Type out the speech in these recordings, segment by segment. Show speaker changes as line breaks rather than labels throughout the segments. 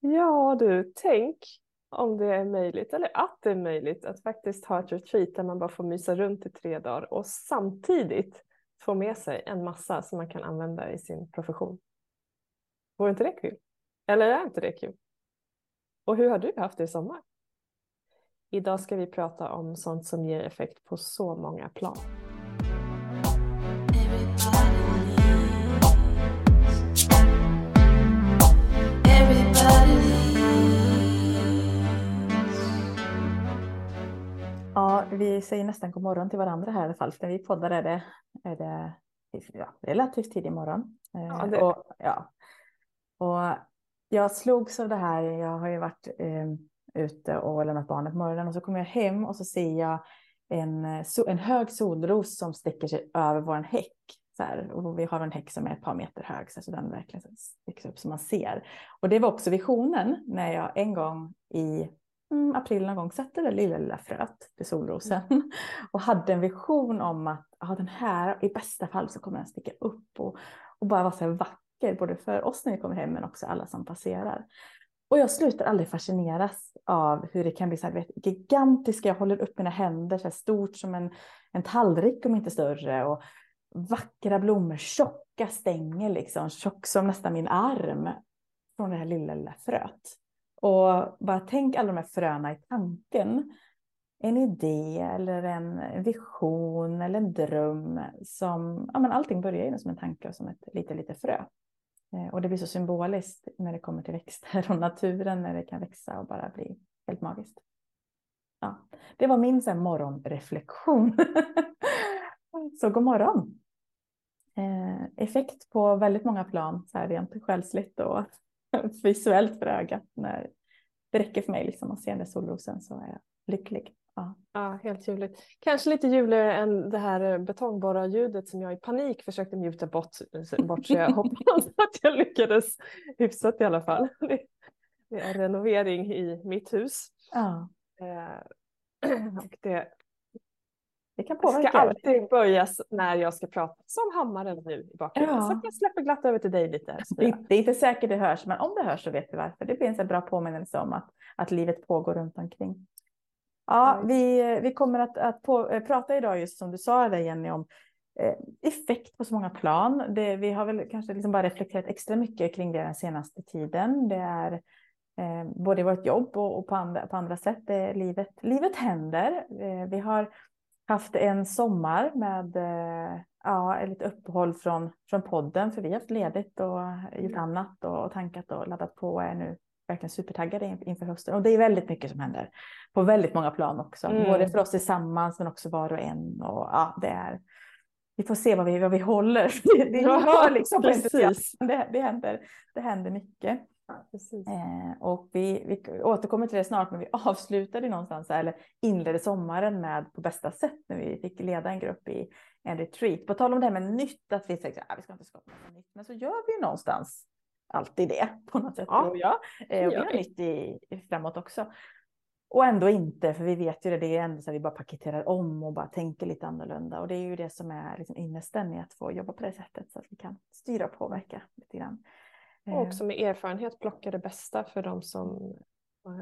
Ja du, tänk om det är möjligt, eller att det är möjligt, att faktiskt ha ett retreat där man bara får mysa runt i tre dagar och samtidigt få med sig en massa som man kan använda i sin profession. Vore inte det kul? Eller är inte det kul? Och hur har du haft det i sommar? Idag ska vi prata om sånt som ger effekt på så många plan.
Vi säger nästan god morgon till varandra här i alla fall. När vi poddar är det, är det ja, relativt tidig morgon. Ja, det... och, ja. och jag slogs av det här. Jag har ju varit eh, ute och lämnat barnet på morgonen och så kommer jag hem och så ser jag en, en hög solros som sträcker sig över vår häck. Så här, och vi har en häck som är ett par meter hög så den verkligen sticks upp så man ser. Och det var också visionen när jag en gång i mm, april någon gång satte det lilla, lilla fröet till solrosen mm. och hade en vision om att ah, den här i bästa fall så kommer den sticka upp och, och bara vara så här vacker både för oss när vi kommer hem men också alla som passerar. Och jag slutar aldrig fascineras av hur det kan bli så här, vet, gigantiska, jag håller upp mina händer så här stort som en, en tallrik om inte större och vackra blommor, tjocka stänger liksom, tjock som nästan min arm från det här lilla, lilla fröet. Och bara tänk alla de här fröna i tanken. En idé eller en vision eller en dröm som, ja men allting börjar ju som en tanke och som ett litet, litet frö. Eh, och det blir så symboliskt när det kommer till växter och naturen när det kan växa och bara bli helt magiskt. Ja, det var min så här, morgonreflektion. så god morgon. Eh, effekt på väldigt många plan, så här rent själsligt och visuellt för ögat. När det räcker för mig liksom att se den där solrosen så är jag lycklig. Ja.
ja, helt ljuvligt. Kanske lite ljuvligare än det här betongborrarljudet som jag i panik försökte mjuta bort, bort så jag hoppas att jag lyckades hyfsat i alla fall. Det är renovering i mitt hus. Ja. Eh, och det det kan påverka. ska alltid börjas när jag ska prata, som hammaren nu i bakgrunden. Ja. Så jag släpper glatt över till dig lite.
Det, det, är inte säkert det hörs, men om det hörs så vet vi varför. Det finns en bra påminnelse om att, att livet pågår runt omkring. Ja, vi, vi kommer att, att på, äh, prata idag just som du sa där Jenny om eh, effekt på så många plan. Det, vi har väl kanske liksom bara reflekterat extra mycket kring det den senaste tiden. Det är eh, både i vårt jobb och, och på, andra, på andra sätt. Det, livet, livet händer. Eh, vi har haft en sommar med eh, ja, ett litet uppehåll från, från podden, för vi har haft ledigt och gjort mm. annat och tankat och laddat på och är nu verkligen supertaggade inför hösten. Och det är väldigt mycket som händer på väldigt många plan också, mm. både för oss tillsammans men också var och en. Och ja, det är, vi får se vad vi, vad vi håller. Det, det hör liksom på det, det, händer, det händer mycket. Eh, och vi, vi återkommer till det snart, men vi avslutade någonstans, eller inledde sommaren med på bästa sätt när vi fick leda en grupp i en retreat. På tal om det här med nytt, att vi säger att vi ska inte skapa något nytt, men så gör vi någonstans alltid det på något sätt, ja. tror jag. Eh, och vi har nytt i, framåt också. Och ändå inte, för vi vet ju det, det är ändå så att vi bara paketerar om och bara tänker lite annorlunda. Och det är ju det som är liksom innesten i att få jobba på det sättet så att vi kan styra och påverka.
Och eh. också med erfarenhet plocka det bästa för dem som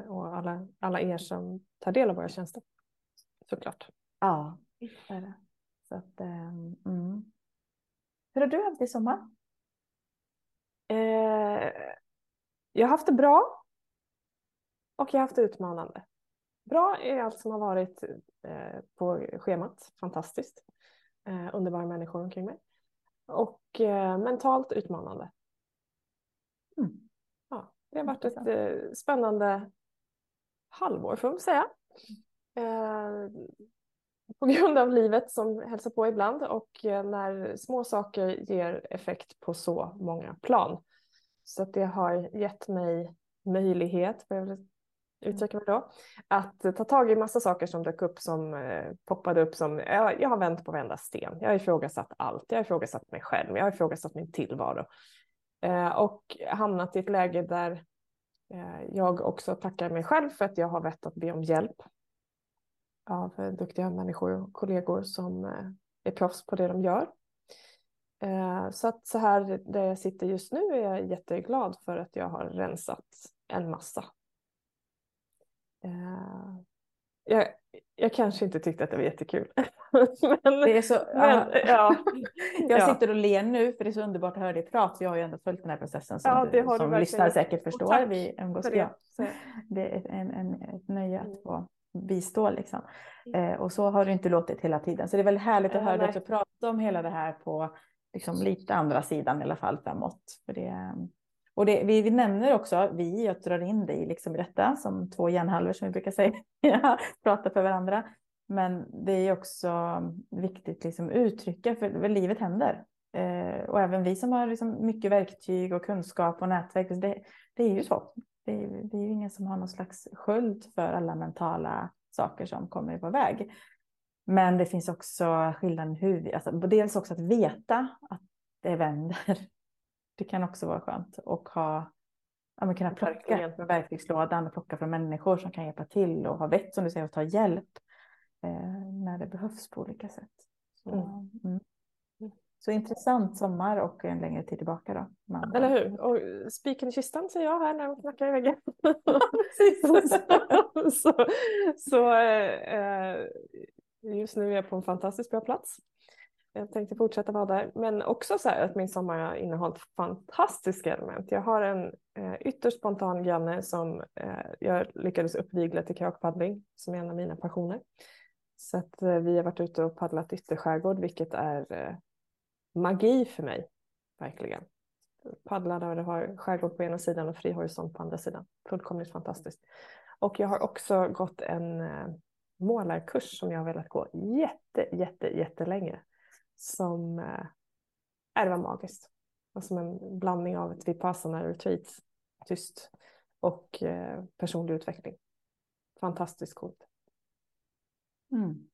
och alla, alla er som tar del av våra tjänster. Såklart.
Ja, det är det. Så att, ehm, mm. Hur har du haft det i sommar?
Eh, jag har haft det bra. Och jag har haft det utmanande. Bra är allt som har varit eh, på schemat. Fantastiskt. Eh, underbara människor omkring mig. Och eh, mentalt utmanande. Mm. Ja, det har varit ett eh, spännande halvår får man säga. Eh, på grund av livet som hälsar på ibland och eh, när små saker ger effekt på så många plan. Så att det har gett mig möjlighet, vad jag vill uttrycka mig då, att ta tag i massa saker som dök upp som eh, poppade upp som jag, jag har vänt på varenda sten. Jag har ifrågasatt allt. Jag har ifrågasatt mig själv. Jag har ifrågasatt min tillvaro. Eh, och hamnat i ett läge där eh, jag också tackar mig själv för att jag har vett att be om hjälp av eh, duktiga människor och kollegor som är proffs på det de gör. Så att så här där jag sitter just nu är jag jätteglad för att jag har rensat en massa. Jag, jag kanske inte tyckte att det var jättekul.
men, det är så, men, ja. Jag sitter och ler nu för det är så underbart att höra dig prata. Jag har ju ändå följt den här processen som, ja, du, som lyssnare säkert förstår. Vi umgås, det. Ja. det är en, en, ett nöje att mm. få bistå liksom. Mm. Eh, och så har det inte låtit hela tiden. Så det är väldigt härligt att höra dig också prata om hela det här på liksom, lite andra sidan i alla fall framåt. För det, och det, vi, vi nämner också, vi, jag drar in dig liksom i detta som två hjärnhalvor som vi brukar säga, prata för varandra. Men det är också viktigt liksom uttrycka, för, för livet händer. Eh, och även vi som har liksom mycket verktyg och kunskap och nätverk, det, det är ju så. Det är, det är ju ingen som har någon slags sköld för alla mentala saker som kommer på väg. Men det finns också skillnaden hur vi, alltså dels också att veta att det vänder. Det kan också vara skönt och ha, ja, men kunna plocka från verktygslådan och plocka från människor som kan hjälpa till och ha vett som du säger och ta hjälp eh, när det behövs på olika sätt. Så, mm. Mm. Så intressant sommar och en längre tid tillbaka då.
Man, Eller hur? Och spiken i kistan säger jag här när de knackar i väggen. så så, så eh, just nu är jag på en fantastiskt bra plats. Jag tänkte fortsätta vara där, men också så här att min sommar har innehållit fantastiska element. Jag har en eh, ytterst spontan granne som eh, jag lyckades uppvigla till kajakpaddling som är en av mina passioner. Så att eh, vi har varit ute och paddlat ytterskärgård, vilket är eh, magi för mig, verkligen. Paddla där du har skärgård på ena sidan och fri horisont på andra sidan. Fullkomligt fantastiskt. Och jag har också gått en eh, målarkurs som jag har velat gå jätte, jätte, jättelänge. Som är var magiskt. Och som en blandning av ett vipassana retreat, tyst och eh, personlig utveckling. Fantastiskt coolt.
Mm.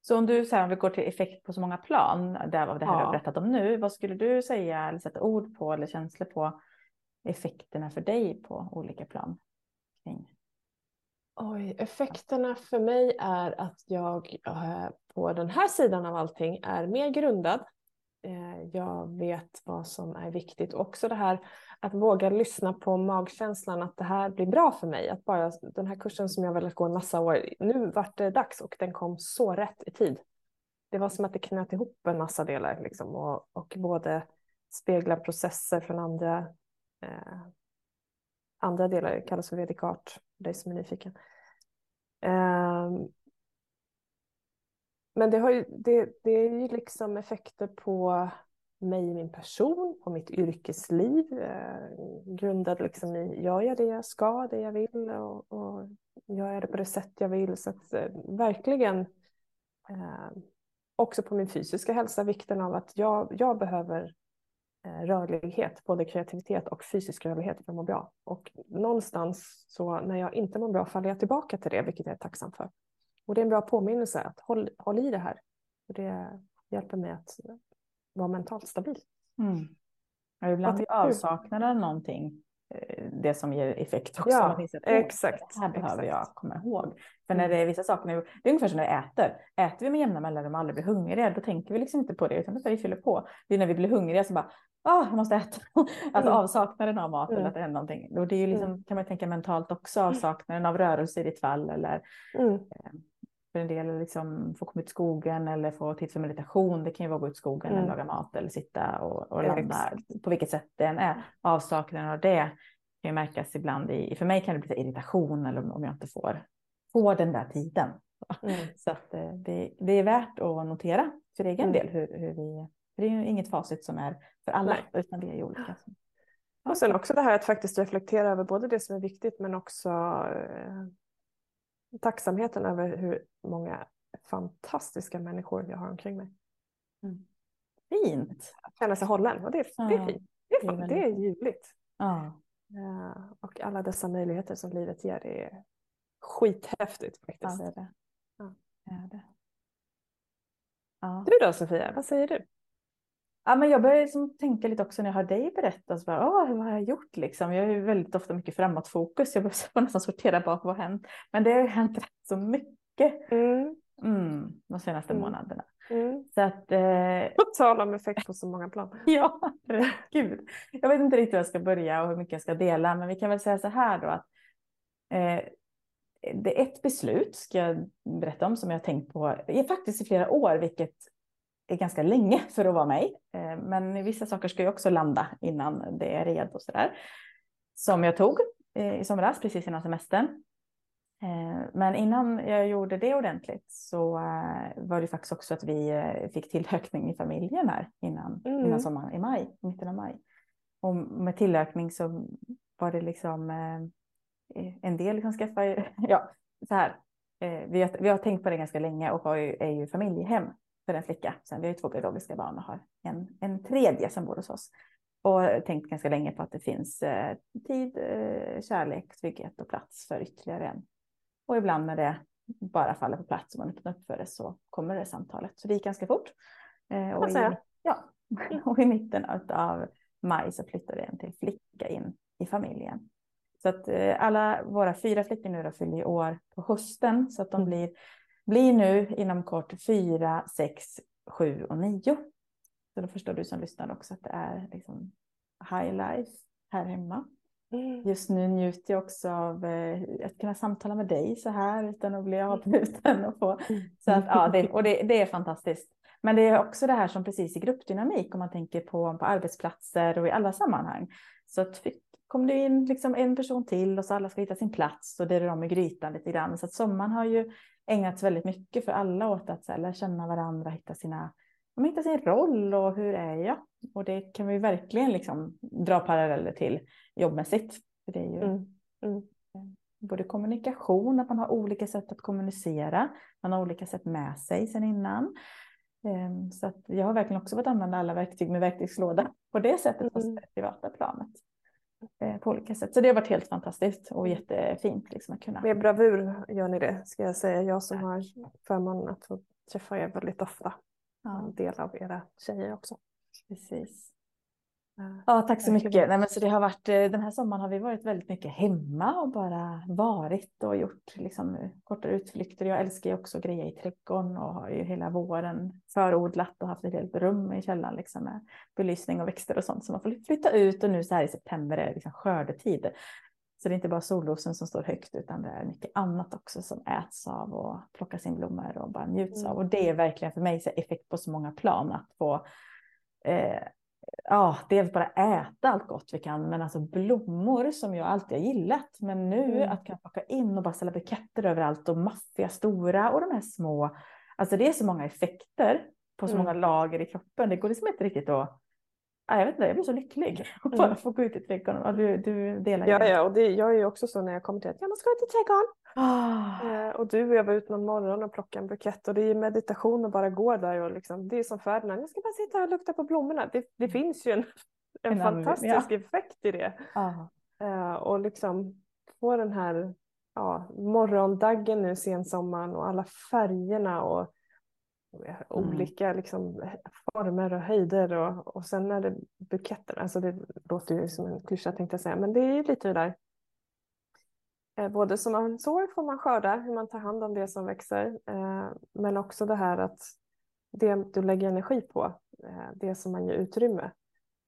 Så om du säger om vi går till effekt på så många plan, där av det här ja. du har berättat om nu, vad skulle du säga eller sätta ord på eller känslor på effekterna för dig på olika plan? Kring?
Oj, effekterna för mig är att jag eh, på den här sidan av allting är mer grundad. Eh, jag vet vad som är viktigt. Också det här att våga lyssna på magkänslan att det här blir bra för mig. Att bara den här kursen som jag velat gå en massa år, nu vart det dags och den kom så rätt i tid. Det var som att det knöt ihop en massa delar liksom, och, och både spegla processer från andra, eh, andra delar, det kallas för vedikart, för dig som är nyfiken. Ehm, men det, har ju, det, det är ju liksom effekter på mig min person, på mitt yrkesliv. Eh, grundad liksom i, gör jag det jag ska, det jag vill och, och gör jag det på det sätt jag vill. Så att eh, verkligen eh, också på min fysiska hälsa, vikten av att jag, jag behöver rörlighet, både kreativitet och fysisk rörlighet för att må bra. Och någonstans så när jag inte mår bra faller jag tillbaka till det, vilket jag är tacksam för. Och det är en bra påminnelse att håll, håll i det här. För det hjälper mig att vara mentalt stabil.
Mm. Ja, ibland är avsaknaden av någonting eh, det som ger effekt också.
Ja,
exakt. Det här behöver exakt. jag komma ihåg. För när mm. det är vissa saker, det är ungefär som när vi äter. Äter vi med jämna mellanrum och aldrig blir hungriga, då tänker vi liksom inte på det, utan vi fyller på. Det är när vi blir hungriga så bara, ah, jag måste äta. alltså mm. avsaknaden av mat mm. eller att det händer någonting. Och det är ju liksom, mm. kan man tänka mentalt också, avsaknaden av rörelse i ditt fall eller mm. För en del liksom få komma ut i skogen eller få tid för meditation. Det kan ju vara att gå ut i skogen mm. eller laga mat eller sitta och, och landa. På vilket sätt det än är. Avsaknaden av det kan ju märkas ibland i, för mig kan det bli irritation eller om jag inte får, får den där tiden. Mm. Så att eh, det, det, är värt att notera för egen mm. del hur, hur vi, för det är ju inget facit som är för alla Nej. utan vi är ju olika.
Och sen också det här att faktiskt reflektera över både det som är viktigt men också eh, tacksamheten över hur många fantastiska människor jag har omkring mig.
Mm. Fint.
Att känna sig hållen och det, ja, det är fint. Det är, fan, det är ljuvligt.
Ja.
ja. Och alla dessa möjligheter som livet ger, det är skithäftigt faktiskt.
Ja, det är det. Ja. Det.
Ja. Du då Sofia, vad säger du?
Ja, men jag börjar liksom tänka lite också när jag hör dig berätta. Så bara, Åh, vad har jag gjort liksom? Jag ju väldigt ofta mycket framåtfokus. Jag behöver nästan sortera bak vad har hänt. Men det har hänt rätt så mycket
mm.
Mm, de senaste mm. månaderna.
Mm.
Så att, eh...
På tal om effekt på så många plan.
ja, gud. Jag vet inte riktigt hur jag ska börja och hur mycket jag ska dela, men vi kan väl säga så här då att eh, det är ett beslut ska jag berätta om som jag har tänkt på är faktiskt i flera år, vilket är ganska länge för att vara mig. Eh, men vissa saker ska ju också landa innan det är redo så där. Som jag tog eh, i somras, precis innan semestern. Eh, men innan jag gjorde det ordentligt så var det faktiskt också att vi fick tillökning i familjen här innan, mm. innan sommaren, i maj, mitten av maj. Och med tillökning så var det liksom en del liksom skaffa, ja, så här. Vi har, vi har tänkt på det ganska länge och är ju familjehem för en flicka. Sen vi har ju två biologiska barn och har en, en tredje som bor hos oss. Och tänkt ganska länge på att det finns eh, tid, eh, kärlek, trygghet och plats för ytterligare en. Och ibland när det bara faller på plats och man öppnar upp för det så kommer det samtalet. Så det gick ganska fort. Eh, och, i, ja, och i mitten av maj så flyttade en till flicka in i familjen. Så att eh, alla våra fyra flickor nu då fyller år på hösten så att de mm. blir blir nu inom kort 4, 6, 7 och 9. Så då förstår du som lyssnar också att det är liksom high life här hemma. Mm. Just nu njuter jag också av eh, att kunna samtala med dig så här utan att bli mm. avbruten. Och, få. Så att, ja, det, och det, det, är fantastiskt. Men det är också det här som precis i gruppdynamik om man tänker på, på arbetsplatser och i alla sammanhang. Så att kom det in liksom en person till och så alla ska hitta sin plats och det är de i grytan lite grann. Så att sommaren har ju ägnats väldigt mycket för alla åt att lära känna varandra, hitta, sina, hitta sin roll och hur är jag? Och det kan vi verkligen liksom dra paralleller till jobbmässigt. För det är ju mm. Mm. både kommunikation, att man har olika sätt att kommunicera, man har olika sätt med sig sen innan. Ehm, så jag har verkligen också fått använda alla verktyg med verktygslåda på det sättet mm. på det privata planet. Eh, på olika sätt. Så det har varit helt fantastiskt och jättefint. Liksom, att kunna.
Med bravur gör ni det, ska jag säga. Jag som har förmånen att få träffa er väldigt ofta. Ja. En del av era tjejer också.
Precis. Ja, tack så mycket. Nej, men så det har varit, eh, den här sommaren har vi varit väldigt mycket hemma och bara varit och gjort liksom, kortare utflykter. Jag älskar ju också grejer i trädgården och har ju hela våren förodlat och haft ett helt rum i källaren liksom, med belysning och växter och sånt. Så man får flytta ut och nu så här i september är det liksom skördetid. Så det är inte bara solrosen som står högt utan det är mycket annat också som äts av och plockas in blommor och bara njuts mm. av. Och det är verkligen för mig så effekt på så många plan att få eh, ja, dels bara äta allt gott vi kan, men alltså blommor som jag alltid har gillat. Men nu mm. att kunna plocka in och bara ställa buketter överallt och maffiga stora och de här små. Alltså det är så många effekter på så mm. många lager i kroppen. Det går liksom inte riktigt att jag vet inte, jag blir så lycklig att bara mm. få gå ut i trädgården. Du, du delar
Ja, ja, och det, jag är ju också så när jag kommer till att jag måste gå ut i trädgården. Oh. Eh, och du, jag var ute någon morgon och plockade en bukett och det är meditation att bara gå där och liksom, det är som Ferdinand, jag ska bara sitta och lukta på blommorna. Det, det mm. finns ju en, en, en fantastisk ja. effekt i det. Oh. Eh, och liksom få den här ja, morgondaggen nu sensommaren och alla färgerna och Mm. olika liksom, former och höjder och, och sen är det buketter. Alltså det låter ju som en klyscha tänkte jag säga, men det är ju lite det där. Eh, både som man sår får man skörda, hur man tar hand om det som växer, eh, men också det här att det du lägger energi på, eh, det som man ger utrymme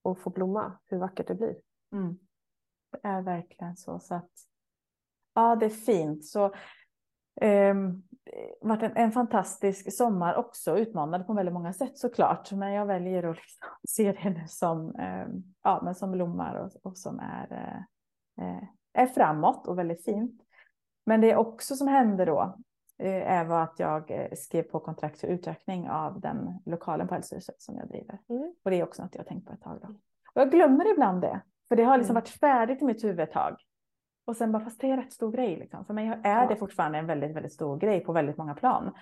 och får blomma, hur vackert det blir.
Mm. Det är verkligen så. så att, ja, det är fint. Så eh, varit en, en, fantastisk sommar också, utmanande på väldigt många sätt såklart. Men jag väljer att liksom se det nu som, eh, ja, men som blommar och, och som är, eh, är framåt och väldigt fint. Men det också som hände då eh, är att jag eh, skrev på kontrakt för utökning av den lokalen på hälsohuset som jag driver. Mm. Och det är också något jag har tänkt på ett tag. Då. Och jag glömmer ibland det, för det har liksom mm. varit färdigt i mitt huvud ett tag. Och sen bara, fast det är rätt stor grej. Liksom. För mig är det fortfarande en väldigt, väldigt stor grej på väldigt många plan.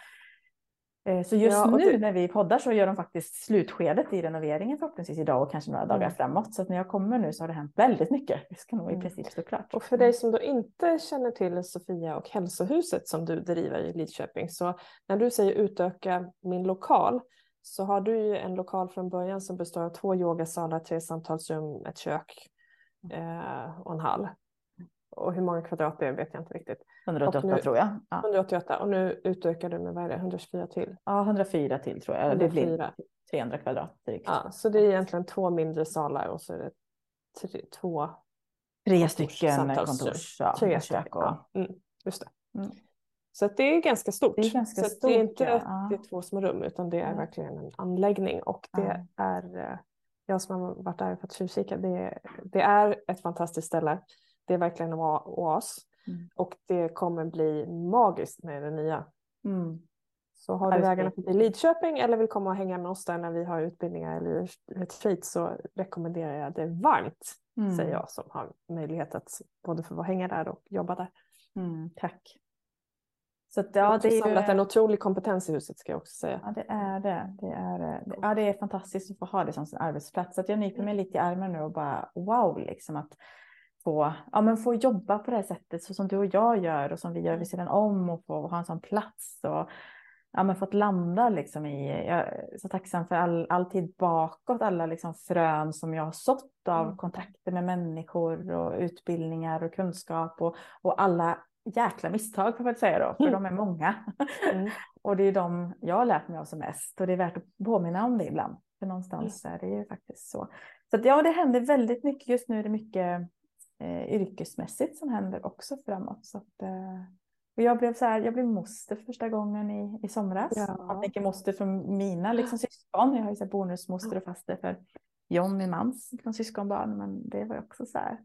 Eh, så just ja, nu det... när vi poddar så gör de faktiskt slutskedet i renoveringen förhoppningsvis idag och kanske några dagar mm. framåt. Så att när jag kommer nu så har det hänt väldigt mycket. Det ska nog mm. i princip stå klart.
Och för dig som då inte känner till Sofia och hälsohuset som du driver i Lidköping så när du säger utöka min lokal så har du ju en lokal från början som består av två yogasalar, tre samtalsrum, ett kök mm. eh, och en hall. Och hur många kvadrat det är vet jag inte riktigt.
188
nu,
tror jag. Ja.
188 och nu utökar du med vad är det, 124 till?
Ja, 104 till tror jag. 104. Det blir 300 kvadrat drygt.
Ja, så det är egentligen två mindre salar och så är det tre, två
Tre stycken kontors,
ja, tre stycken. Och... Ja, mm, just det. Mm. Så det är ganska stort.
Det är, ganska
så
stort,
det är inte ja. det är två små rum utan det är ja. verkligen en anläggning och det ja. är eh, jag som har varit där för att tjuvkika. Det, det är ett fantastiskt ställe. Det är verkligen en oas mm. och det kommer bli magiskt med det nya. Mm. Så har du vägarna förbi Lidköping eller vill komma och hänga med oss där när vi har utbildningar eller retreat så rekommenderar jag det varmt. Mm. Säger jag som har möjlighet att både få hänga där och jobba där.
Mm, tack.
Så att, ja, det är samlat ju... en otrolig kompetens i huset ska jag också säga.
Ja det är det. Det är, ja, det är fantastiskt att få ha det som sin arbetsplats. Så att jag nyper mig lite i armen nu och bara wow liksom att få, ja, men få jobba på det här sättet så som du och jag gör och som vi gör vid sidan om och få ha en sån plats och ja, men fått landa liksom i, jag är så tacksam för all, all tid bakåt, alla liksom frön som jag har sått av mm. kontakter med människor och utbildningar och kunskap och, och alla jäkla misstag får jag säga då, för mm. de är många. Mm. och det är de jag har lärt mig av som mest och det är värt att påminna om det ibland. För någonstans mm. är det ju faktiskt så. Så att, ja, det händer väldigt mycket. Just nu är det mycket eh, yrkesmässigt som händer också framåt. Så att, eh, och jag blev så här, jag blev moster första gången i, i somras. Ja. Jag tänker moster från mina liksom, syskon. Jag har ju så här bonusmoster och faster för John, min mans liksom, syskonbarn. Men det var ju också så här.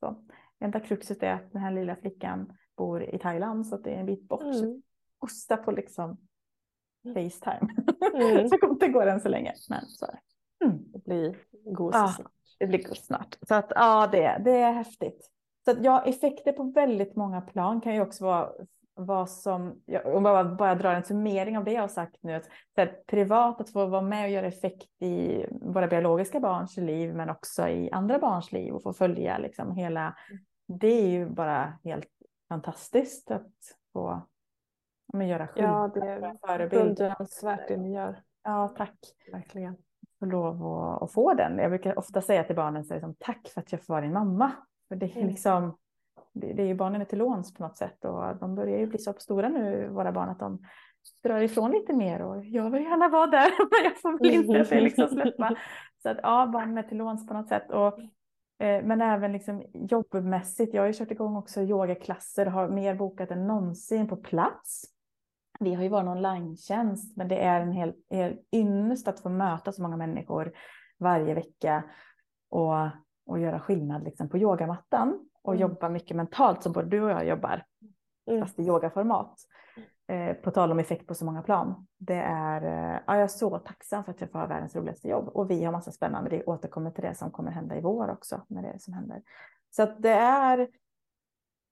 Så. Enda kruxet är att den här lilla flickan bor i Thailand så att det är en bit bort. Mm. Osta på liksom Facetime. Mm. så det går än så länge. Men så är det.
Mm. Det blir gos
ja. Det gos snart. Så att ja, det, det är häftigt. Så att ja, effekter på väldigt många plan kan ju också vara vad som, om jag bara drar en summering av det jag har sagt nu, att så här, privat att få vara med och göra effekt i våra biologiska barns liv men också i andra barns liv och få följa liksom hela, det är ju bara helt fantastiskt att få men, göra
skillnad. Ja, det är beundransvärt det ni gör.
Ja, tack.
Verkligen.
Få lov att, att få den. Jag brukar ofta säga till barnen så liksom, tack för att jag får vara din mamma. För det är mm. liksom, det, det är ju barnen är till låns på något sätt och de börjar ju bli så stora nu, våra barn, att de drar ifrån lite mer och jag vill gärna vara där men jag får väl inte liksom släppa. Så att ja, barnen är till låns på något sätt. Och Eh, men även liksom jobbmässigt. Jag har ju kört igång också yogaklasser och har mer bokat än någonsin på plats. Vi har ju en online-tjänst, men det är en hel, hel ynnest att få möta så många människor varje vecka och, och göra skillnad liksom på yogamattan och mm. jobba mycket mentalt som både du och jag jobbar, mm. fast i yogaformat. Eh, på tal om effekt på så många plan. Det är, eh, ja, jag är så tacksam för att jag får ha världens roligaste jobb och vi har massa spännande. Vi återkommer till det som kommer hända i vår också med det som händer. Så att det är.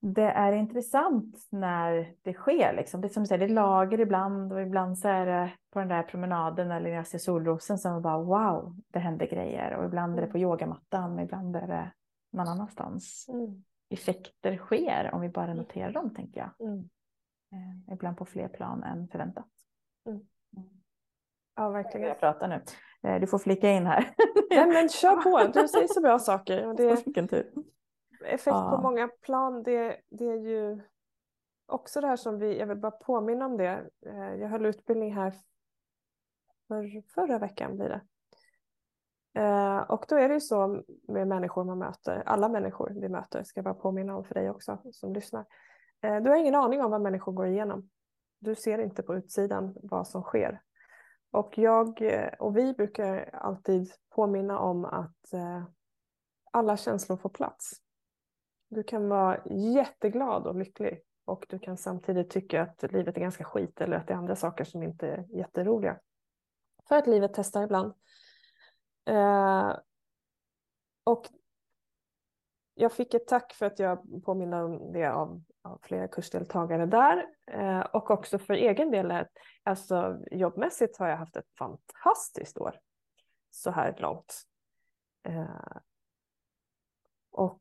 Det är intressant när det sker liksom. Det är som du säger, det är lager ibland och ibland så är det på den där promenaden eller när jag ser solrosen som bara wow, det händer grejer och ibland är det på yogamattan och ibland är det någon annanstans. Mm. Effekter sker om vi bara noterar dem tänker jag. Mm. Eh, ibland på fler plan än förväntat. Mm.
mm. Ja, verkligen.
Jag pratar nu. Eh, du får flika in här.
Nej, men kör på. Du säger så bra saker. Och det,
Vilken tur.
Effekt ja. på många plan, det, det är ju också det här som vi, jag vill bara påminna om det. Eh, jag höll utbildning här för, förra veckan blir det. Och då är det ju så med människor man möter, alla människor vi möter, ska jag bara påminna om för dig också som lyssnar Eh, du har ingen aning om vad människor går igenom. Du ser inte på utsidan vad som sker. Och jag eh, och vi brukar alltid påminna om att eh, alla känslor får plats. Du kan vara jätteglad och lycklig och du kan samtidigt tycka att livet är ganska skit eller att det är andra saker som inte är jätteroliga. För att livet testar ibland. Eh, och jag fick ett tack för att jag påminner om det av av flera kursdeltagare där eh, och också för egen del, alltså jobbmässigt har jag haft ett fantastiskt år så här långt. Eh, och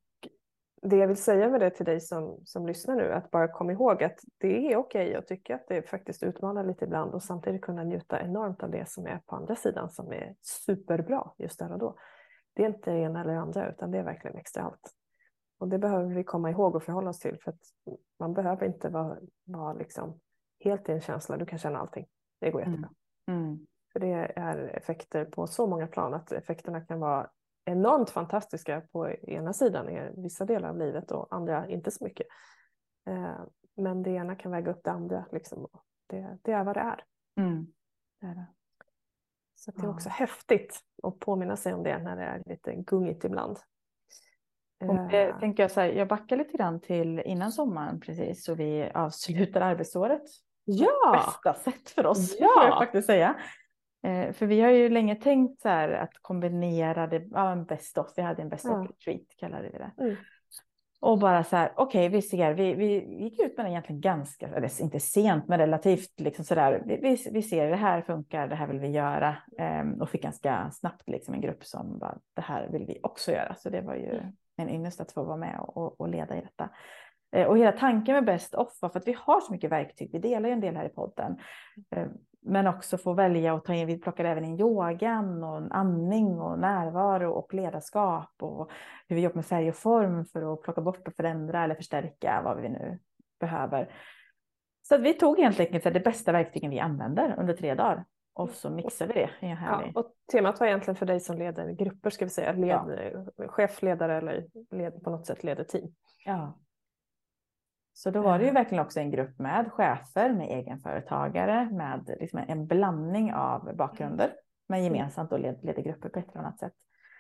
det jag vill säga med det till dig som, som lyssnar nu, att bara kom ihåg att det är okej att tycka att det faktiskt utmanar lite ibland och samtidigt kunna njuta enormt av det som är på andra sidan som är superbra just där och då. Det är inte det ena eller andra utan det är verkligen extra allt. Och det behöver vi komma ihåg och förhålla oss till för att man behöver inte vara, vara liksom helt i en känsla. Du kan känna allting. Det går jättebra. Mm. Mm. För det är effekter på så många plan att effekterna kan vara enormt fantastiska på ena sidan i vissa delar av livet och andra inte så mycket. Eh, men det ena kan väga upp det andra. Liksom. Det, det är vad det är. Mm. det, är det. Så det är också ja. häftigt att påminna sig om det när det är lite gungigt ibland.
Och eh. tänker jag, så här, jag backar lite grann till innan sommaren precis så vi avslutar arbetsåret.
Ja!
Bästa sätt för oss, ja. får jag faktiskt säga. Eh, för vi har ju länge tänkt så här att kombinera det, ja en best of, vi hade en best ja. of retreat kallade vi det. Mm. Och bara så här, okej okay, vi ser, vi, vi gick ut med den egentligen ganska, eller inte sent men relativt liksom så där, vi, vi, vi ser det här funkar, det här vill vi göra. Um, och fick ganska snabbt liksom en grupp som bara, det här vill vi också göra. Så det var ju mm. en ynnest att få vara med och, och leda i detta. Uh, och hela tanken med Best Off var för att vi har så mycket verktyg, vi delar ju en del här i podden. Men också få välja och ta in, vi plockade även in yogan och andning och närvaro och ledarskap och hur vi jobbar med färg och form för att plocka bort och förändra eller förstärka vad vi nu behöver. Så vi tog helt enkelt det bästa verktygen vi använder under tre dagar och så mixar vi det i en härlig...
Ja, och temat var egentligen för dig som leder grupper, ska vi säga, led, ja. chefledare eller led, på något sätt leder team.
Ja. Så då var det ju verkligen också en grupp med chefer, med egenföretagare, med liksom en blandning av bakgrunder, men mm. gemensamt då led, leder grupper på ett eller annat sätt.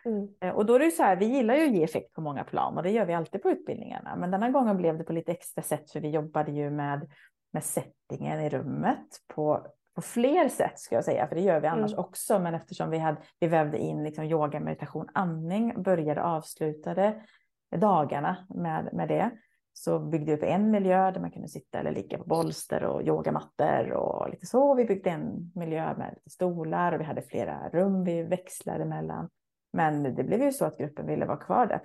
Mm. Eh, och då är det ju så här, vi gillar ju att ge effekt på många plan och det gör vi alltid på utbildningarna. Men denna gången blev det på lite extra sätt för vi jobbade ju med, med settingen i rummet på, på fler sätt ska jag säga, för det gör vi annars mm. också. Men eftersom vi, hade, vi vävde in liksom yoga, meditation, andning, började avslutade dagarna med, med det så byggde vi upp en miljö där man kunde sitta eller ligga på bolster och yogamattor och lite så. Vi byggde en miljö med lite stolar och vi hade flera rum vi växlade mellan. Men det blev ju så att gruppen ville vara kvar där.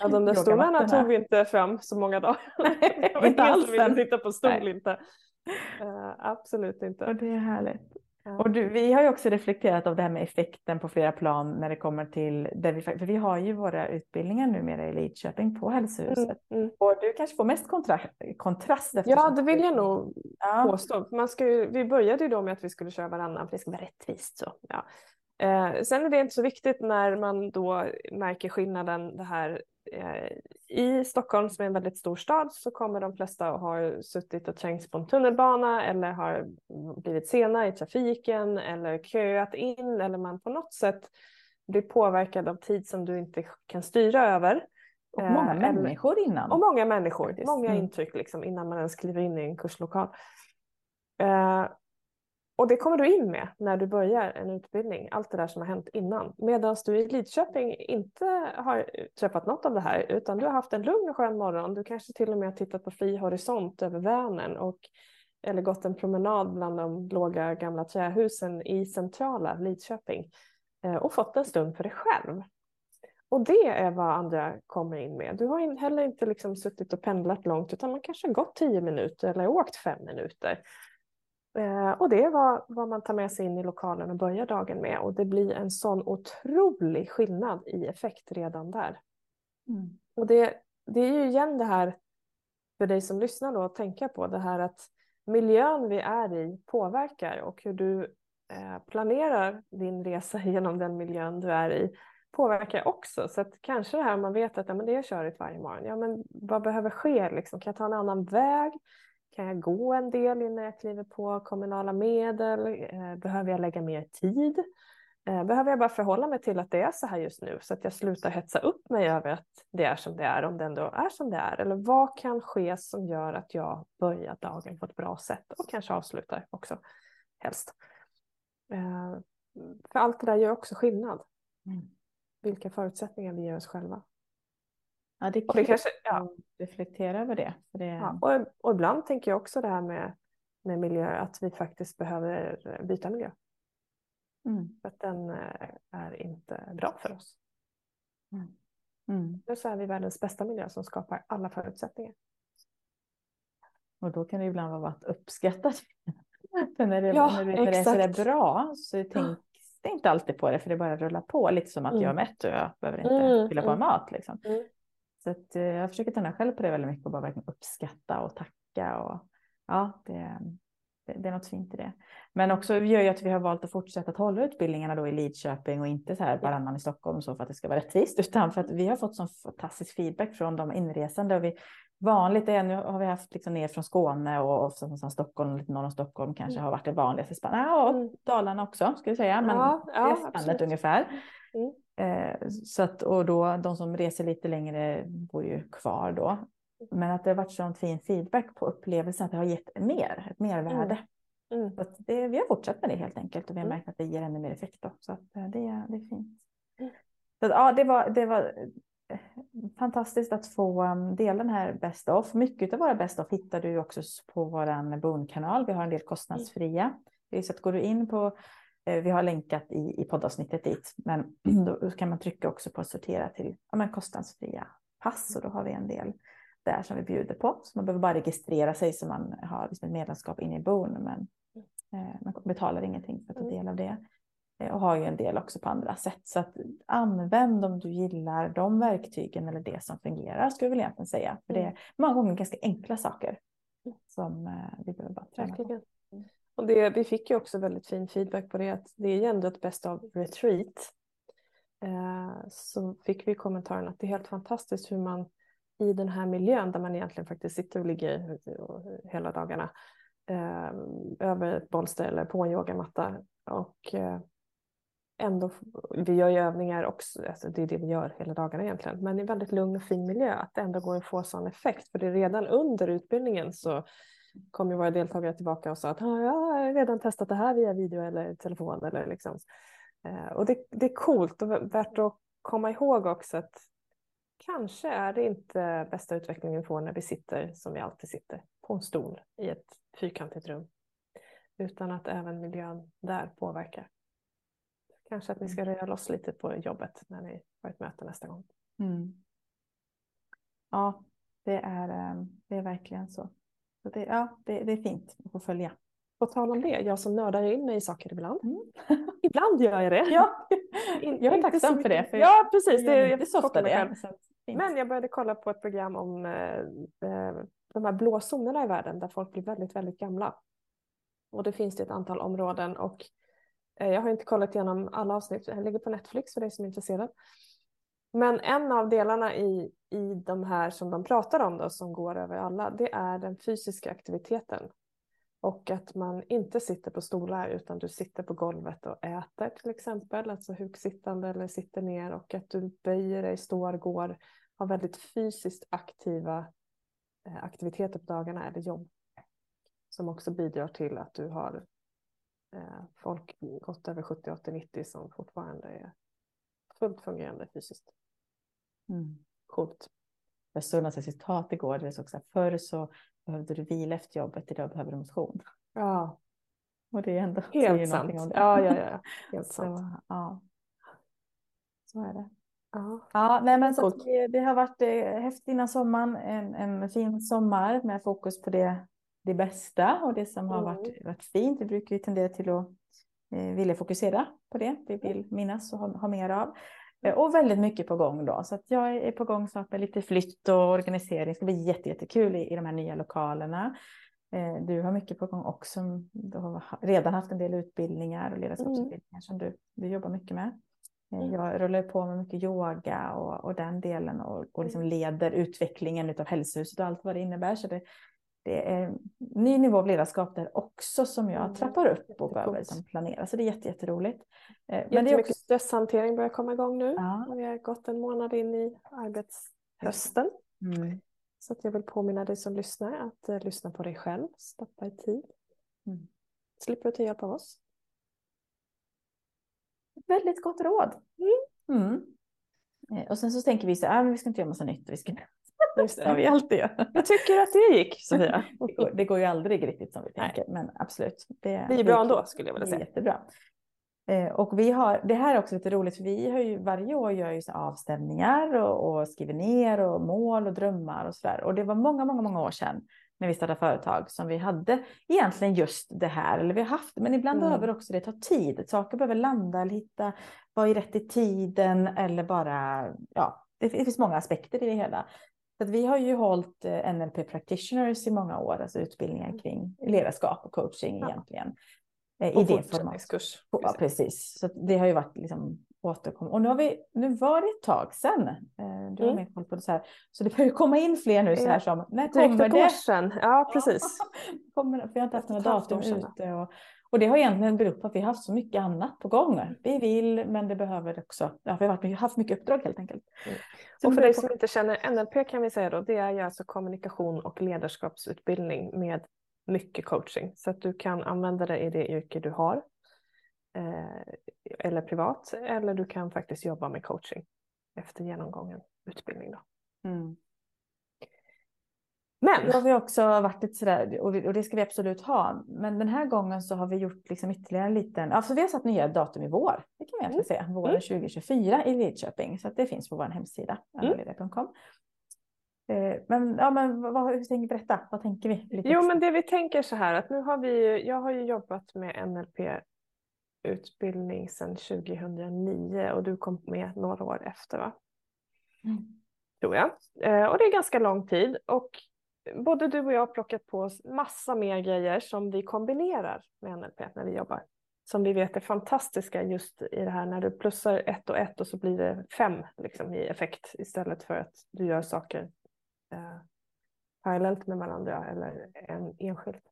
Ja, de där stolarna tog vi inte fram så många dagar. inte alls. ville sitta på stol Nej. inte. Uh, absolut inte.
Och det är härligt. Och du, vi har ju också reflekterat av det här med effekten på flera plan när det kommer till, där vi, för vi har ju våra utbildningar numera i Lidköping på hälsohuset. Mm, mm. Och du kanske får mest kontra, kontrast.
Ja, det vill jag nog ja. påstå. Man ska ju, vi började ju då med att vi skulle köra varannan för det ska vara rättvist. Så, ja. Eh, sen är det inte så viktigt när man då märker skillnaden det här I Stockholm som är en väldigt stor stad så kommer de flesta att ha suttit och trängts på en tunnelbana eller har blivit sena i trafiken eller köat in eller man på något sätt blir påverkad av tid som du inte kan styra över.
Och många eh, människor innan.
Och många människor, många mm. intryck liksom innan man ens kliver in i en kurslokal. Eh, och det kommer du in med när du börjar en utbildning, allt det där som har hänt innan. Medan du i Lidköping inte har träffat något av det här utan du har haft en lugn och skön morgon. Du kanske till och med har tittat på fri horisont över Vänern och eller gått en promenad bland de låga gamla trähusen i centrala Lidköping eh, och fått en stund för dig själv. Och det är vad andra kommer in med. Du har heller inte liksom suttit och pendlat långt utan man kanske har gått tio minuter eller åkt fem minuter. Eh, och det är vad, vad man tar med sig in i lokalen och börjar dagen med. Och det blir en sån otrolig skillnad i effekt redan där. Mm. Och det, det är ju igen det här för dig som lyssnar då att tänka på det här att miljön vi är i påverkar och hur du eh, planerar din resa genom den miljön du är i påverkar också. Så att kanske det här man vet att ja, men det är körigt varje morgon. Ja, men vad behöver ske? Liksom? Kan jag ta en annan väg? Kan jag gå en del innan jag kliver på kommunala medel? Eh, behöver jag lägga mer tid? Eh, behöver jag bara förhålla mig till att det är så här just nu så att jag slutar hetsa upp mig över att det är som det är om det ändå är som det är? Eller vad kan ske som gör att jag börjar dagen på ett bra sätt och kanske avslutar också helst? Eh, för allt det där gör också skillnad. Mm. Vilka förutsättningar vi ger oss själva.
Ja, det är kul kanske, ja. reflektera över det.
det... Ja, och, och ibland tänker jag också det här med, med miljö, att vi faktiskt behöver byta miljö. Mm. För att den eh, är inte bra för oss. Mm. Mm. Nu så är vi världens bästa miljö som skapar alla förutsättningar.
Och då kan det ibland vara att uppskatta För när det, ja, när det, när det är bra så tänks det inte alltid på det för det bara rullar på lite som att mm. jag är mätt och jag behöver inte mm. fylla på mm. mat. Liksom. Mm. Så att, eh, jag försöker tända själv på det väldigt mycket och bara verkligen uppskatta och tacka. Och, ja, det, det, är något fint i det. Men också gör ju att vi har valt att fortsätta att hålla utbildningarna då i Lidköping och inte så här varannan i Stockholm så för att det ska vara rättvist, utan för att vi har fått sån fantastisk feedback från de inresande. Och vi, vanligt är, nu har vi haft liksom ner från Skåne och ofta från Stockholm, lite norr om Stockholm kanske mm. har varit det vanligaste spannet. Ja, och mm. Dalarna också ska vi säga, men ja, ja, det är spannet ungefär. Mm. Eh, så att, och då de som reser lite längre bor ju kvar då. Men att det har varit sån fin feedback på upplevelsen att det har gett mer, ett mervärde. Mm. mm. Så att det, vi har fortsatt med det helt enkelt och vi har mm. märkt att det ger ännu mer effekt. Då, så att eh, det, det är fint. Mm. Så att, ja, det var, det var eh, fantastiskt att få um, dela den här Best of. Mycket av våra Best of hittar du också på vår Boon-kanal. Vi har en del kostnadsfria. Är så att går du in på vi har länkat i, i poddavsnittet dit, men då kan man trycka också på att sortera till ja, men kostnadsfria pass och då har vi en del där som vi bjuder på. Så man behöver bara registrera sig så man har liksom ett medlemskap inne i Boon, men eh, man betalar ingenting för att ta mm. del av det. Eh, och har ju en del också på andra sätt. Så att använd om du gillar de verktygen eller det som fungerar skulle jag väl egentligen säga. För det är mm. många gånger ganska enkla saker mm. som eh, vi behöver bara träna på.
Och det, vi fick ju också väldigt fin feedback på det att det är ju ändå ett bäst av retreat. Eh, så fick vi kommentaren att det är helt fantastiskt hur man i den här miljön där man egentligen faktiskt sitter och ligger hela dagarna eh, över ett bolster eller på en yogamatta och eh, ändå, vi gör ju övningar också, alltså det är det vi gör hela dagarna egentligen, men i väldigt lugn och fin miljö, att det ändå går att få sån effekt. För det är redan under utbildningen så kom ju våra deltagare tillbaka och sa att ah, jag har redan testat det här via video eller telefon. Eller liksom. Eh, och det, det är coolt och värt att komma ihåg också att kanske är det inte bästa utvecklingen vi får när vi sitter som vi alltid sitter på en stol i ett fyrkantigt rum. Utan att även miljön där påverkar. Kanske att ni ska mm. röra loss lite på jobbet när ni har ett möte nästa gång. Mm.
Ja, det är, eh, det är verkligen så. Så det, ja, det, det är fint att få följa.
På tal om det, jag som nördar in mig i saker ibland. Mm. ibland gör jag det.
Ja, jag är tacksam för det. För
ja, precis. Det, jag, jag så ofta det. Men jag började kolla på ett program om eh, eh, de här blå zonerna i världen där folk blir väldigt, väldigt gamla. Och det finns det ett antal områden och eh, jag har inte kollat igenom alla avsnitt. Det ligger på Netflix för dig som är intresserad. Men en av delarna i, i de här som de pratar om då, som går över alla, det är den fysiska aktiviteten. Och att man inte sitter på stolar utan du sitter på golvet och äter till exempel, alltså huksittande eller sitter ner och att du böjer dig, står, går, har väldigt fysiskt aktiva eh, aktiviteter på dagarna eller jobb. Som också bidrar till att du har eh, folk gått över 70, 80, 90 som fortfarande är fullt fungerande fysiskt.
Mm. Coolt. Jag såg något citat igår där det stod så här, förr så behövde du vila efter jobbet, idag behöver du motion.
Ja.
Och det är ändå
helt sant. Ja, ja, ja. Helt så, sant.
Ja. Så är det.
Ja,
ja nej, men så det, det, har varit eh, häftigt innan sommaren, en, en fin sommar med fokus på det, det bästa och det som har varit, mm. varit fint. Vi brukar ju tendera till att eh, vilja fokusera på det vi vill minnas och ha, ha mer av. Eh, och väldigt mycket på gång då. Så att jag är på gång snart med lite flytt och organisering. Det ska bli jättekul i, i de här nya lokalerna. Eh, du har mycket på gång också. Du har redan haft en del utbildningar och ledarskapsutbildningar mm. som du, du jobbar mycket med. Eh, mm. Jag rullar på med mycket yoga och, och den delen och, och liksom mm. leder utvecklingen av hälsohuset och allt vad det innebär. Så det, det är en ny nivå av ledarskap där också som jag mm. trappar upp och behöver liksom planera. Så det är jätte, jätteroligt.
Eh, men det är också... stresshantering börjar komma igång nu. Ja. Vi har gått en månad in i arbetshösten. Mm. Så att jag vill påminna dig som lyssnar att uh, lyssna på dig själv, stoppa i tid. Mm. Slipper du ta hjälp av oss.
Väldigt gott råd. Mm. mm. Eh, och sen så tänker vi så här, ah, vi ska inte göra massa nytt. Vi ska
Just det. vi alltid gör. Jag tycker att det gick Sofia.
det, går, det går ju aldrig riktigt som vi tänker, Nej. men absolut.
Det, det är bra ändå skulle jag vilja säga.
Jättebra. Eh, och vi har, det här är också lite roligt för vi har ju varje år gör ju avstämningar och, och skriver ner och mål och drömmar och så där. Och det var många, många, många år sedan när vi startade företag som vi hade egentligen just det här, eller vi har haft men ibland mm. behöver också det ta tid. Saker behöver landa eller hitta, vara i rätt i tiden eller bara, ja, det finns många aspekter i det hela. Så vi har ju hållit eh, NLP practitioners i många år, alltså utbildningar mm. kring ledarskap och coaching ja. egentligen.
Eh, I det formatet.
Ja, precis. Så det har ju varit liksom återkommande. Och nu, har vi, nu var det ett tag sedan. Eh, du har mm. mer koll på det så här. Så det börjar komma in fler nu så här som, när kommer det?
Sedan. Ja, precis.
kommer, för jag har inte haft några datum ute. Och, och det har egentligen berott på att vi har haft så mycket annat på gång. Vi vill, men det behöver också, ja, vi har haft mycket uppdrag helt enkelt. Mm.
Och för dig som inte känner NLP kan vi säga då, det är ju alltså kommunikation och ledarskapsutbildning med mycket coaching. Så att du kan använda det i det yrke du har. Eh, eller privat, eller du kan faktiskt jobba med coaching efter genomgången utbildning. Då. Mm.
Men. Då har vi också varit lite sådär, och det ska vi absolut ha. Men den här gången så har vi gjort liksom ytterligare en liten, alltså vi har satt nya datum i vår. Det kan vi mm. säga, våren mm. 2024 i Lidköping. Så det finns på vår hemsida, mm. Eh, men, ja, men vad, hur tänker berätta, vad tänker vi?
Jo, men det vi tänker så här att nu har vi, jag har ju jobbat med NLP utbildning sedan 2009 och du kom med några år efter va? Mm. Tror jag. Eh, och det är ganska lång tid och både du och jag har plockat på oss massa mer grejer som vi kombinerar med NLP när vi jobbar. Som vi vet är fantastiska just i det här när du plussar ett och ett och så blir det fem liksom, i effekt istället för att du gör saker eh, parallellt med varandra eller en enskilt.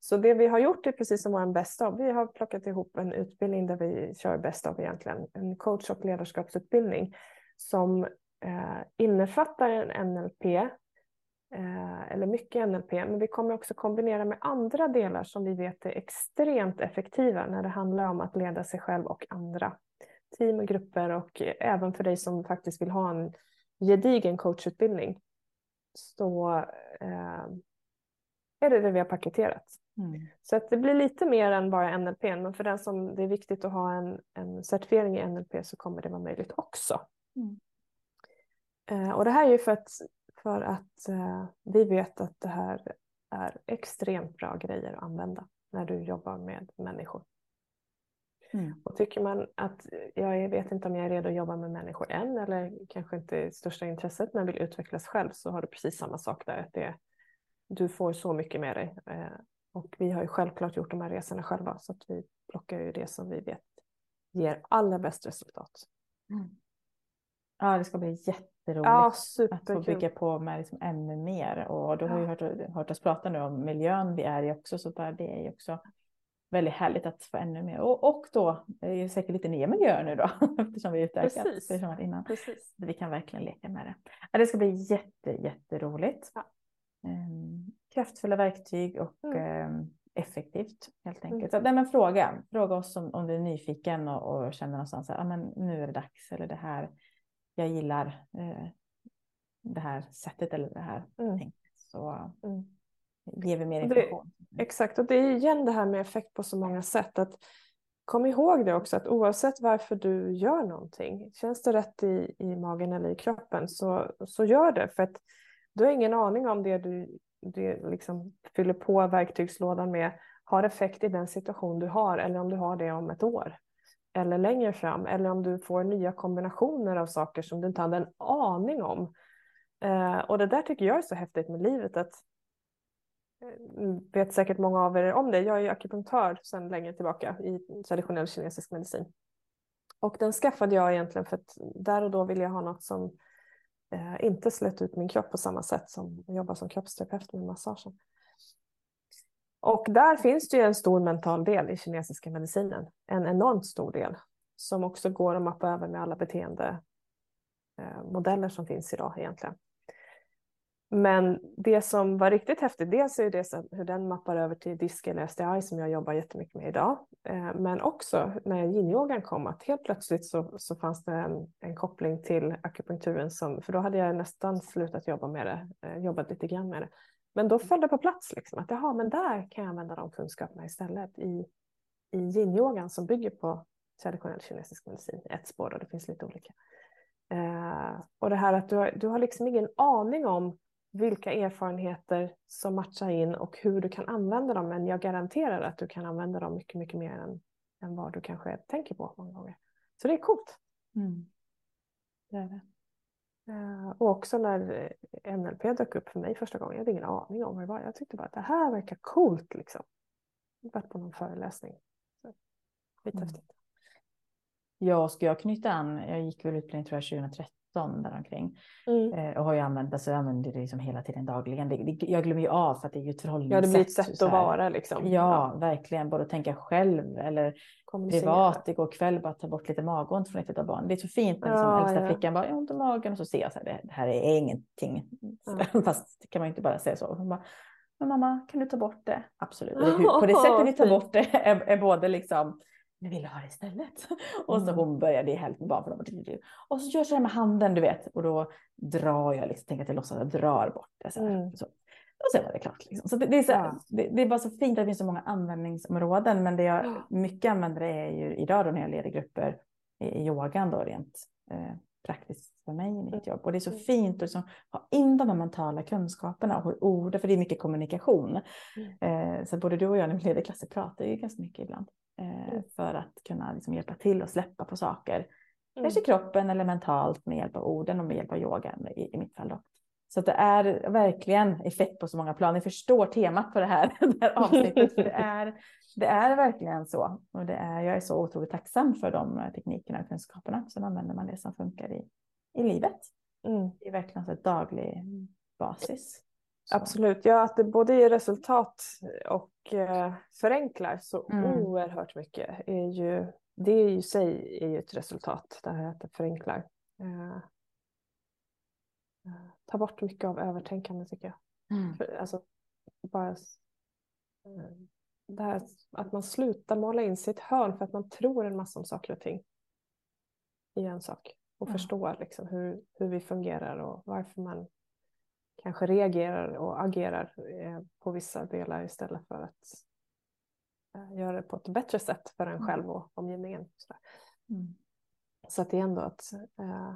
Så det vi har gjort är precis som vår bäst av. Vi har plockat ihop en utbildning där vi kör bäst av egentligen. En coach och ledarskapsutbildning som eh, innefattar en NLP eller mycket NLP, men vi kommer också kombinera med andra delar som vi vet är extremt effektiva när det handlar om att leda sig själv och andra. Team och grupper och även för dig som faktiskt vill ha en gedigen coachutbildning så eh, är det det vi har paketerat. Mm. Så att det blir lite mer än bara NLP, men för den som det är viktigt att ha en, en certifiering i NLP så kommer det vara möjligt också. Mm. Eh, och det här är ju för att, för att eh, vi vet att det här är extremt bra grejer att använda när du jobbar med människor. Mm. Och tycker man att jag vet inte om jag är redo att jobba med människor än eller kanske inte är största intresset men vill utvecklas själv så har du precis samma sak där. Att det, du får så mycket med dig eh, och vi har ju självklart gjort de här resorna själva så att vi plockar ju det som vi vet ger allra bäst resultat. Mm.
Ja, det ska bli jätteroligt ja, att få bygga på med liksom ännu mer. Och du har ju hört, hört oss prata nu om miljön vi är i också, så bara det är ju också väldigt härligt att få ännu mer. Och, och då är det säkert lite nya miljöer nu då, eftersom vi utökat innan. Precis. Vi kan verkligen leka med det. Ja, det ska bli jätte, jätteroligt. Ja. Um, kraftfulla verktyg och mm. um, effektivt helt mm. enkelt. Mm. Så, nej, men fråga, fråga oss om, om du är nyfiken och, och känner någonstans att ah, men nu är det dags eller det här, jag gillar eh, det här sättet eller det här mm. tänket. Så mm. ger vi mer information.
Det, exakt, och det är igen det här med effekt på så många sätt. Att Kom ihåg det också att oavsett varför du gör någonting, känns det rätt i, i magen eller i kroppen så, så gör det. För att du har ingen aning om det du det liksom fyller på verktygslådan med har effekt i den situation du har eller om du har det om ett år eller längre fram eller om du får nya kombinationer av saker som du inte hade en aning om. Eh, och det där tycker jag är så häftigt med livet att eh, vet säkert många av er om det. Jag är ju akupunktör sedan länge tillbaka i traditionell kinesisk medicin. Och den skaffade jag egentligen för att där och då ville jag ha något som eh, inte slöt ut min kropp på samma sätt som att jobba som kroppsterapeut med massagen. Och där finns det ju en stor mental del i kinesiska medicinen, en enormt stor del som också går att mappa över med alla beteendemodeller eh, som finns idag egentligen. Men det som var riktigt häftigt, dels är det hur den mappar över till disken, SDI som jag jobbar jättemycket med idag. Eh, men också när yin-yogan kom, att helt plötsligt så, så fanns det en, en, koppling till akupunkturen, som, för då hade jag nästan slutat jobba med det, eh, jobbat lite grann med det. Men då föll det på plats, liksom, att jaha, men där kan jag använda de kunskaperna istället i, i yin-yogan som bygger på traditionell kinesisk medicin, ett spår och det finns lite olika. Eh, och det här att du har, du har liksom ingen aning om vilka erfarenheter som matchar in och hur du kan använda dem. Men jag garanterar att du kan använda dem mycket, mycket mer än, än vad du kanske tänker på många gånger. Så det är coolt. Mm.
Det är det.
Eh, och också när NLP dök upp för mig första gången, jag hade ingen aning om vad det var. Jag tyckte bara att det här verkar coolt liksom. Jag varit på någon föreläsning. Skithäftigt. Mm.
Ja, ska jag knyta an, jag gick väl utbildning tror jag 2013 däromkring. Mm. Eh, och har ju använt, alltså jag använder det liksom hela tiden dagligen. Det, det, jag glömmer ju av för att det är ju ett förhållningssätt.
Ja, det blir ett sätt att vara liksom.
Ja, ja, verkligen. Både att tänka själv eller privat. Igår kväll bara ta bort lite magont från ett av barnen. Det är så fint när liksom ja, äldsta ja. flickan bara, jag har ont i magen och så ser jag så här, det, det här är ingenting. Ja. Fast det kan man ju inte bara säga så. Hon bara, men mamma, kan du ta bort det? Absolut. Det, på det sättet vi tar bort det är, är både liksom nu vill jag ha det istället. Och så mm. hon började i hälften bara för dem. Och så gör så här med handen, du vet. Och då drar jag, liksom, tänker att jag låtsas att jag drar bort det. Så, mm. så. Och sen var det klart. Liksom. Så det, det är så, ja. det, det, är bara så fint att det finns så många användningsområden. Men det jag mycket använder är ju idag då när jag leder grupper i yogan då rent eh, praktiskt för mig i mitt mm. jobb. Och det är så fint att liksom ha in de här mentala kunskaperna och ord, för det är mycket kommunikation. Mm. Eh, så både du och jag när vi leder klasser pratar ju ganska mycket ibland. Eh, mm. för att kunna liksom hjälpa till och släppa på saker. Mm. Kanske kroppen eller mentalt med hjälp av orden och med hjälp av yoga i, i mitt fall. Då. Så det är verkligen effekt på så många plan. Ni förstår temat på det här, det här avsnittet. Det, är, det är verkligen så. Och det är, jag är så otroligt tacksam för de teknikerna och kunskaperna. Sen använder man det som funkar i, i livet. Mm. Det är verkligen så ett daglig basis.
Absolut, ja att det både ger resultat och eh, förenklar så mm. oerhört mycket är ju det i sig är ju ett resultat, det här att det förenklar. Eh, eh, ta bort mycket av övertänkande tycker jag. Mm. För, alltså, bara, det här att man slutar måla in ett hörn för att man tror en massa om saker och ting i en sak och mm. förstår liksom hur, hur vi fungerar och varför man kanske reagerar och agerar eh, på vissa delar istället för att eh, göra det på ett bättre sätt för en mm. själv och omgivningen. Mm. Så att det är ändå att eh,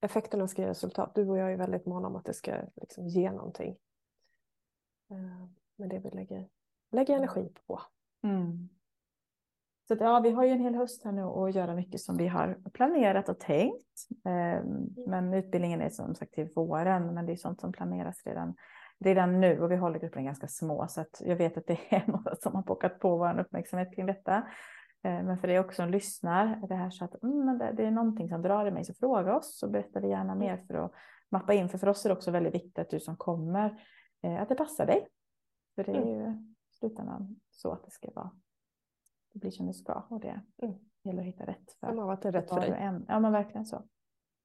effekterna ska ge resultat. Du och jag är väldigt måna om att det ska liksom ge någonting. Eh, med det vi lägger, lägger energi på. Mm.
Så att, ja, vi har ju en hel höst här nu att göra mycket som vi har planerat och tänkt. Ehm, men utbildningen är som sagt till våren, men det är sånt som planeras redan, redan nu och vi håller grupperna ganska små så att jag vet att det är några som har pockat på vår uppmärksamhet kring detta. Ehm, men för är också en lyssnar, det här så att mm, det, är någonting som drar i mig så fråga oss så berättar vi gärna mer för att mappa in. För för oss är det också väldigt viktigt att du som kommer, eh, att det passar dig. För det är mm. ju i slutändan så att det ska vara det blir som det ska och det mm. gäller att hitta rätt.
För ja, att det är rätt för dig. En.
Ja men verkligen så.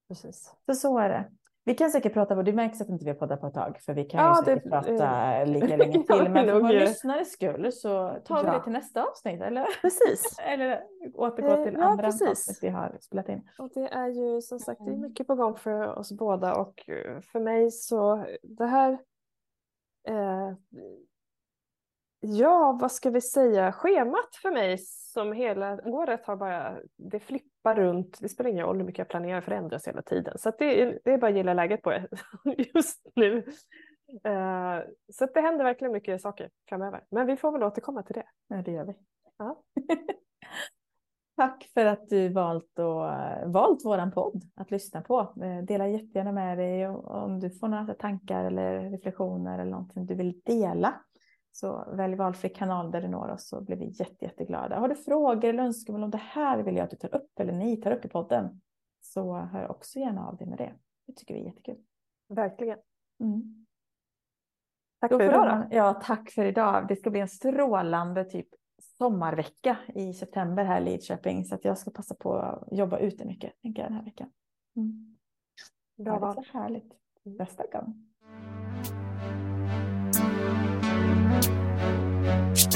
Precis.
Så så är det. Vi kan säkert prata, det märks att inte vi har poddat på ett tag för vi kan ja, ju säkert det, prata äh, lika länge till. men för våra lyssnares skull så tar vi det till nästa avsnitt eller?
Precis.
eller återgå till ja, andra precis. avsnitt vi har spelat in.
Och det är ju som sagt det är mycket på gång för oss båda och eh, för mig så det här eh, Ja, vad ska vi säga? Schemat för mig som hela året har bara, det flippar runt. Det spelar ingen roll hur mycket jag planerar, förändras hela tiden. Så det, är, det är bara att gilla läget på det just nu. Uh, så det händer verkligen mycket saker framöver. Men vi får väl återkomma till det.
Ja, det gör vi. Ja. Tack för att du valt, och, valt våran podd att lyssna på. Eh, dela jättegärna med dig om du får några tankar eller reflektioner eller någonting du vill dela. Så välj valfri kanal där du når oss så blir vi jätte, jätteglada. Har du frågor eller önskemål om det här vill jag att du tar upp eller ni tar upp i podden så hör också gärna av dig med det. Det tycker vi är jättekul.
Verkligen. Mm.
Tack för idag då. Ja, tack för idag. Det ska bli en strålande typ sommarvecka i september här i Lidköping så att jag ska passa på att jobba ute mycket tänker jag den här veckan. Mm.
Bra val.
Härligt. Nästa gång. Bye.